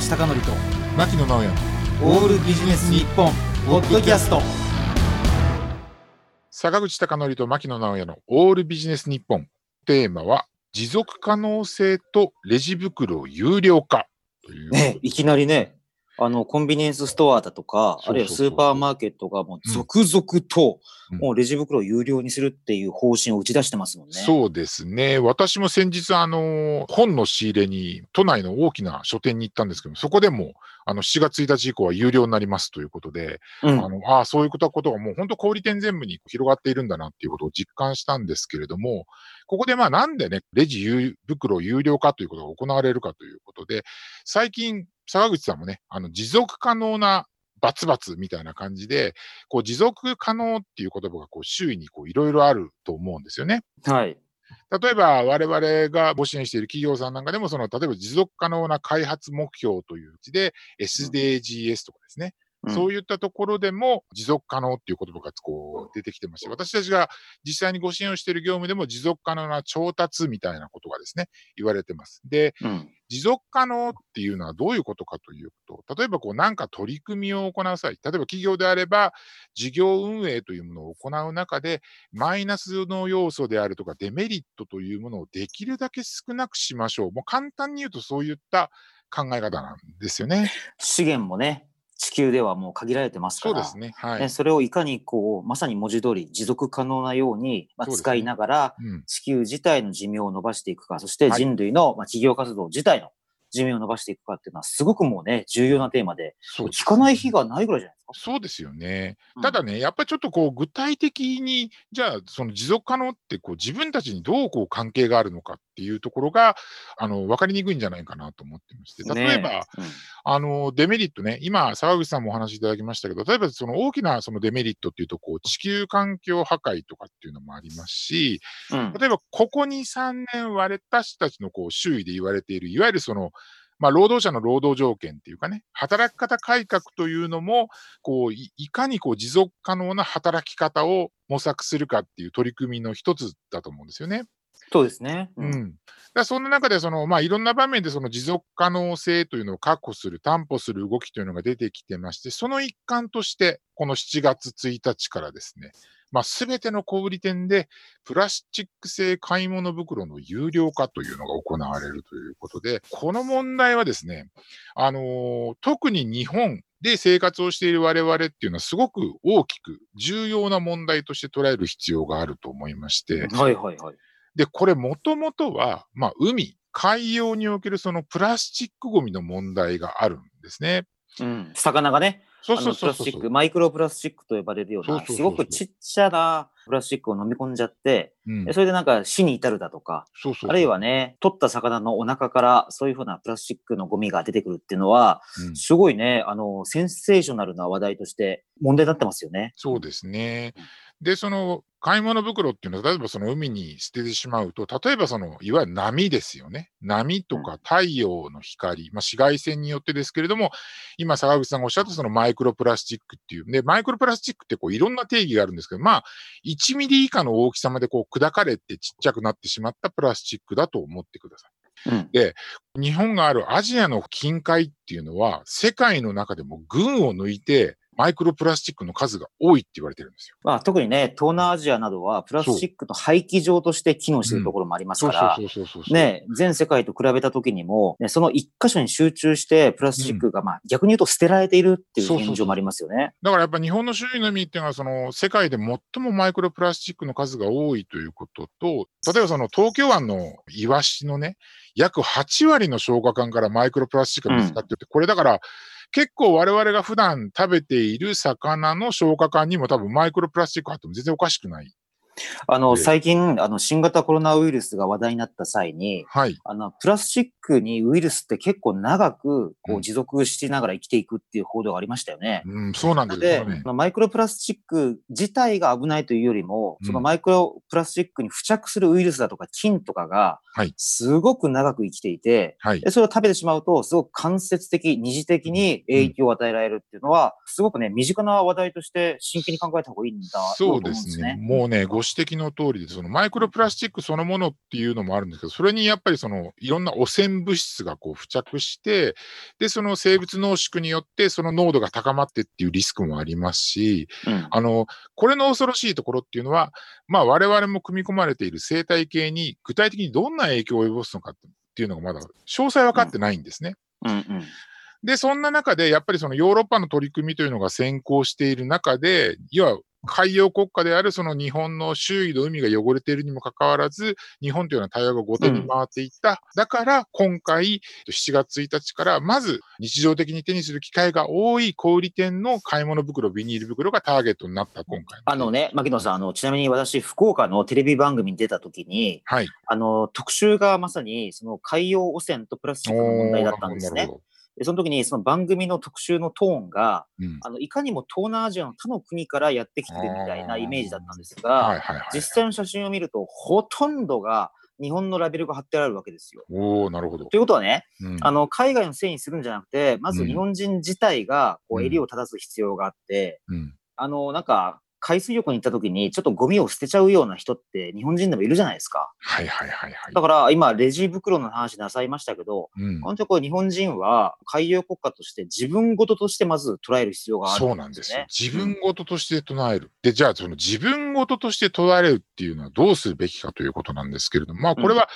口貴教と牧野直哉オールビジネス日本ポッドキャスト。坂口貴則と牧野直哉のオールビジネス日本。テーマは持続可能性とレジ袋有料化。というね、いきなりね、あの、コンビニエンスストアだとか、あるいはスーパーマーケットがもう続々と、うんもうレジ袋を有料にするっていう方針を打ち出してますもんね。そうですね。私も先日、あの、本の仕入れに、都内の大きな書店に行ったんですけど、そこでも、あの、7月1日以降は有料になりますということで、うんあの、ああ、そういうことことがもう本当小売店全部に広がっているんだなっていうことを実感したんですけれども、ここでまあなんでね、レジ有袋有料化ということが行われるかということで、最近、坂口さんもね、あの、持続可能なバツバツみたいな感じで、こう、持続可能っていう言葉がこう、周囲にこう、いろいろあると思うんですよね。はい。例えば、我々がご支援している企業さんなんかでも、その、例えば持続可能な開発目標といううちで、SDGs とかですね。そういいったところでも持続可能っていう言葉がこう出てきてまして、私たちが実際にご支援をしている業務でも持続可能な調達みたいなことがですね、言われてます。で、うん。うん。持続可能っていうのはどういうことかというと、例えばこうなんか取り組みを行う際、例えば企業であれば事業運営というものを行う中で、マイナスの要素であるとかデメリットというものをできるだけ少なくしましょう。もう簡単に言うとそういった考え方なんですよね。資源もね、地球ではもう限られてますから。そね。はい。ねそれをいかにこう、まさに文字通り持続可能なように、まあ、使いながら、うん。地球自体の寿命を伸ばしていくか、そしてはい人類の、まあ、企業活動自体の寿命を伸ばしていくかっていうのは、すごくもうね、重要なテーマで、です聞かない日がないぐらいじゃない。そうですよね。うん。ただね、やっぱりちょっとこう具体的に、じゃあその持続可能ってこう自分たちにどうこう関係があるのかっていうところが、あの、分かりにくいんじゃないかなと思ってまして、例えば、ねうん。あの、デメリットね、今、沢口さんもお話しいただきましたけど、例えばその大きなそのデメリットっていうと、こう地球環境破壊とかっていうのもありますし、うん。例えばここ2、3年私たちのこう周囲で言われている、いわゆるその、まあ、労働者の労働条件っていうかね、働き方改革というのも、こういいかにこう持続可能な働き方を模索するかっていう取り組みの一つだと思うんですよね。そうですね。うん。だからそんな中で、その、まあ、いろんな場面でその持続可能性というのを確保する、担保する動きというのが出てきてまして、その一環として、この7月1日からですね、まあ、すべての小売店で、プラスチック製買い物袋の有料化というのが行われるということで、この問題はですね、あのー特に日本で生活をしている我々っていうのはすごく大きく重要な問題として捉える必要があると思いまして、はいはいはい。で、これもともとは、まあ、海、海洋におけるそのプラスチックゴミの問題があるんですね。うん、魚がね、そうそうそうそう。ラスチック、マイクロプラスチックと呼ばれるような、そうそうそうそう。すごくちっちゃなプラスチックを飲み込んじゃって、うん。でそれでなんか死に至るだとか、そうそう。あるいはね、取った魚のお腹からそういうふうなプラスチックのゴミが出てくるっていうのは、うん。すごいね、あの、センセーショナルな話題として問題になってますよね。そうですね。で、その買い物袋っていうのは、例えばその海に捨ててしまうと、例えばその、いわゆる波ですよね。波とか太陽の光、まあ、紫外線によってですけれども、今、坂口さんがおっしゃったそのマイクロプラスチックっていう。で、マイクロプラスチックってこういろんな定義があるんですけど、まあ、1ミリ以下の大きさまでこう砕かれてちっちゃくなってしまったプラスチックだと思ってください。うん。日本があるアジアの近海っていうのは、世界の中でも群を抜いて、マイクロプラスチックの数が多いって言われてるんですよ。まあ、特にね、東南アジアなどはプラスチックの廃棄場として機能しているところもありますから。ね、全世界と比べた時にも、ね、その一箇所に集中してプラスチックが、まあ逆に言うと捨てられているっていう現状もありますよね。だからやっぱ日本の周囲の海っていうのは、その世界で最もマイクロプラスチックの数が多いということと、例えばその東京湾のイワシのね、約8割の消化管からマイクロプラスチックが見つかってて、これだから結構我々が普段食べている魚の消化管にも多分マイクロプラスチックあっても全然おかしくない。あの、ええ最近、あの、新型コロナウイルスが話題になった際に、はい。あの、プラスチックにウイルスって結構長く、こう持続しながら生きていくっていう報道がありましたよね。うん、そうなんですでよね。、マイクロプラスチック自体が危ないというよりも、うんそのマイクロプラスチックに付着するウイルスだとか菌とかがはい、すごく長く生きていて、はい。でそれを食べてしまうと、すごく間接的、二次的に影響を与えられるっていうのは、すごくね、身近な話題として真剣に考えた方がいいんだとそうですすね。もうね、ご指指摘の通りで、そのマイクロプラスチックそのものっていうのもあるんですけど、それにやっぱりそのいろんな汚染物質がこう付着して、で、その生物濃縮によってその濃度が高まってっていうリスクもありますし、うん。あの、これの恐ろしいところっていうのは、まあ我々も組み込まれている生態系に具体的にどんな影響を及ぼすのかっていうのがまだ詳細分かってないんですね。うんうん。で、そんな中で、やっぱりそのヨーロッパの取り組みというのが先行している中で、要は海洋国家であるその日本の周囲の海が汚れているにもかかわらず、日本というような対応が後手に回っていった。だから、今回、7月1日から、まず日常的に手にする機会が多い小売店の買い物袋、ビニール袋がターゲットになった今回。あのね、牧野さん、あの、ちなみに私、福岡のテレビ番組に出た時に、はい。あの、特集がまさに、その海洋汚染とプラスチックの問題だったんですね。その時にその番組の特集のトーンが、どうんあの、いかにも東南アジアの他の国からやってきてるみたいなイメージだったんですはいが、はいはい。実際の写真を見ると、ほとんどが日本のラベルが貼ってあるわけですよ。おおなるほど。ということはね、うんあの、海外のせいにするんじゃなくて、まずうん日本人自体が、こう、うん襟を正す必要があって、うんあの、なんか、海水浴に行った時に、ちょっとゴミを捨てちゃうような人って日本人でもいるじゃないですか。はいはいはいはいだ。から、今、レジ袋の話なさいましたけど、うん本当にこれ日本人は海洋国家として自分事としてまず捉える必要があるそうなんですよね。。自分事として唱える。で、じゃあ、その自分事として捉えるっていうのはどうするべきかということなんですけれども、まあ、これは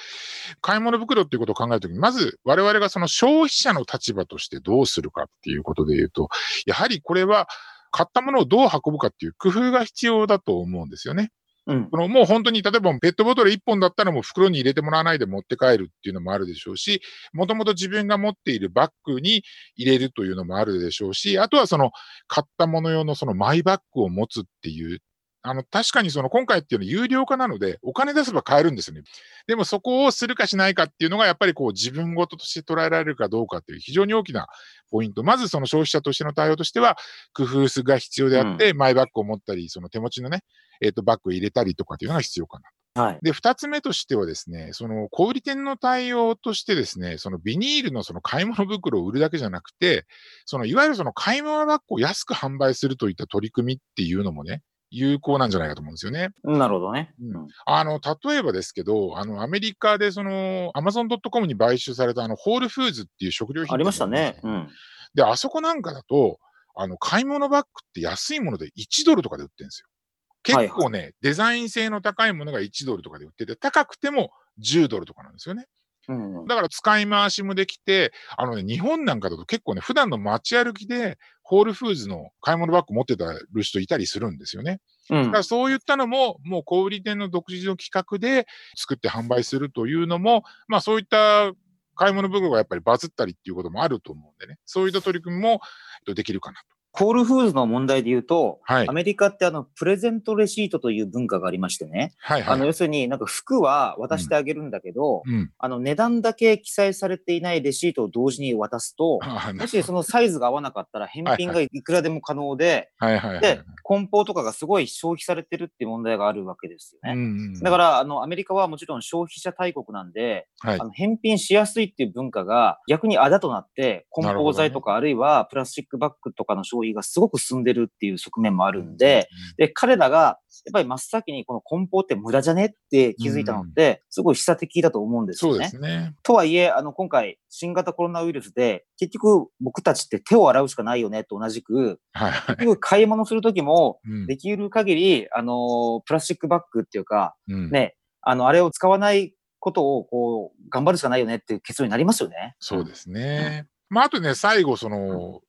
買い物袋っていうことを考えるときに、まず我々がその消費者の立場としてどうするかっていうことで言うと、やはりこれは買ったものをどう運ぶかっていう工夫が必要だと思うんですよね。うん。このもう本当に、例えばペットボトル1本だったらもう袋に入れてもらわないで持って帰るっていうのもあるでしょうし、もともと自分が持っているバッグに入れるというのもあるでしょうし、あとはその買ったもの用のそのマイバッグを持つっていう、あの、確かにその今回っていうのは有料化なので、お金出せば買えるんですよね。でもそこをするかしないかっていうのが、やっぱりこう自分事として捉えられるかどうかっていう非常に大きなポイント。まずその消費者としての対応としては、工夫が必要であって、マイバッグを持ったり、その手持ちのね、えっ、と、バッグを入れたりとかっていうのが必要かな。はい。で、二つ目としてはですね、その小売店の対応としてですね、そのビニールのその買い物袋を売るだけじゃなくて、そのいわゆるその買い物バッグを安く販売するといった取り組みっていうのもね、有効なんじゃないかと思うんですよね。なるほどね。うんうんあの、例えばですけど、あの、アメリカでその、Amazon.com に買収されたあの、ホールフーズっていう食料品ありましたね。ううんん。で、あそこなんかだと、あの、買い物バッグって安いもので1ドルとかで売ってるんですよ。結構ね、デザイン性の高いものが1ドルとかで売ってて、高くても10ドルとかなんですよね。うん。だから使い回しもできて、あのね、日本なんかだと結構ね、普段の街歩きで、ホールフーズの買い物バッグ持ってたる人いたりするんですよね。うんだからそういったのも、もう小売店の独自の企画で作って販売するというのも、まあそういった買い物袋がやっぱりバズったりっていうこともあると思うんでね、そういった取り組みもえっとできるかなと。ホールフーズの問題で言うと、はいアメリカってあの、プレゼントレシートという文化がありましてね。はいはい。あの、要するになんか服は渡してあげるんだけど、うん。あの、値段だけ記載されていないレシートを同時に渡すと、あもしそのサイズが合わなかったら返品がいくらでも可能で、はいはいはい。で、梱包とかがすごい消費されてるっていう問題があるわけですよね。うんうんだから、あの、アメリカはもちろん消費者大国なんで、はいあの返品しやすいっていう文化が逆にあだとなって、梱包材とかあるいはプラスチックバッグとかの消費がすごく進んでるっていう側面もあるんで、、で、彼らがやっぱり真っ先にこの梱包って無駄じゃねって気づいたのって、すごい示唆的だと思うんですよね。すね。とはいえ、あの、今回、新型コロナウイルスで、結局僕たちって手を洗うしかないよねと同じく、はいはい。結局買い物するときも、うんできる限り、あの、プラスチックバッグっていうか、うんね、あの、あれを使わないことを、こう、頑張るしかないよねっていう結論になりますよね。そうですね。まあ、あとね、最後、その、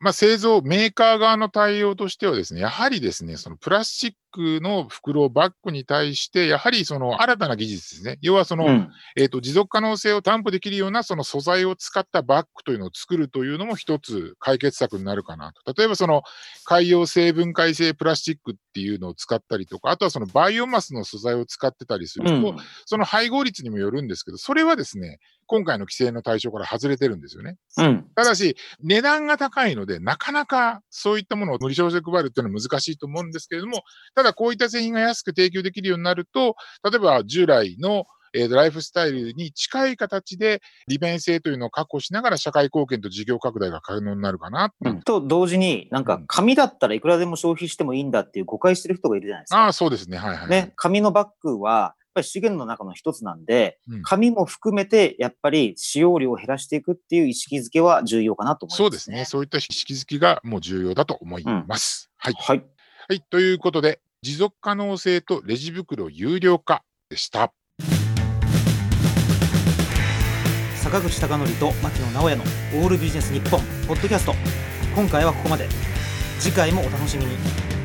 まあ、製造、メーカー側の対応としてはですね、やはりですね、そのプラスチッククの袋、バッグに対して、やはりその新たな技術ですね。要はその、うん。えっ、と、持続可能性を担保できるようなその素材を使ったバッグというのを作るというのも一つ解決策になるかなと。例えばその海洋成分解性プラスチックっていうのを使ったりとか、あとはそのバイオマスの素材を使ってたりすると、うん。その配合率にもよるんですけど、それはですね、今回の規制の対象から外れてるんですよね。うん。ただし、値段が高いので、なかなかそういったものを無理償で配るっていうのは難しいと思うんですけれども、ただこういった製品が安く提供できるようになると、例えば従来のえーライフスタイルに近い形で利便性というのを確保しながら社会貢献と事業拡大が可能になるかなう。と同時に、なんか紙だったらいくらでも消費してもいいんだっていう誤解してる人がいるじゃないですか。ああ、そうですね。はいはい。ね、紙のバッグは、やっぱり資源の中の一つなんで、うん紙も含めて、やっぱり使用量を減らしていくっていう意識づけは重要かなと思います、ね。そうですね。。そういった意識づきがもう重要だと思います。はい。はい。はい。ということで、持続可能性とレジ袋有料化でした。坂口孝則と牧野直哉のオールビジネス日本ポッドキャスト。今回はここまで。次回もお楽しみに。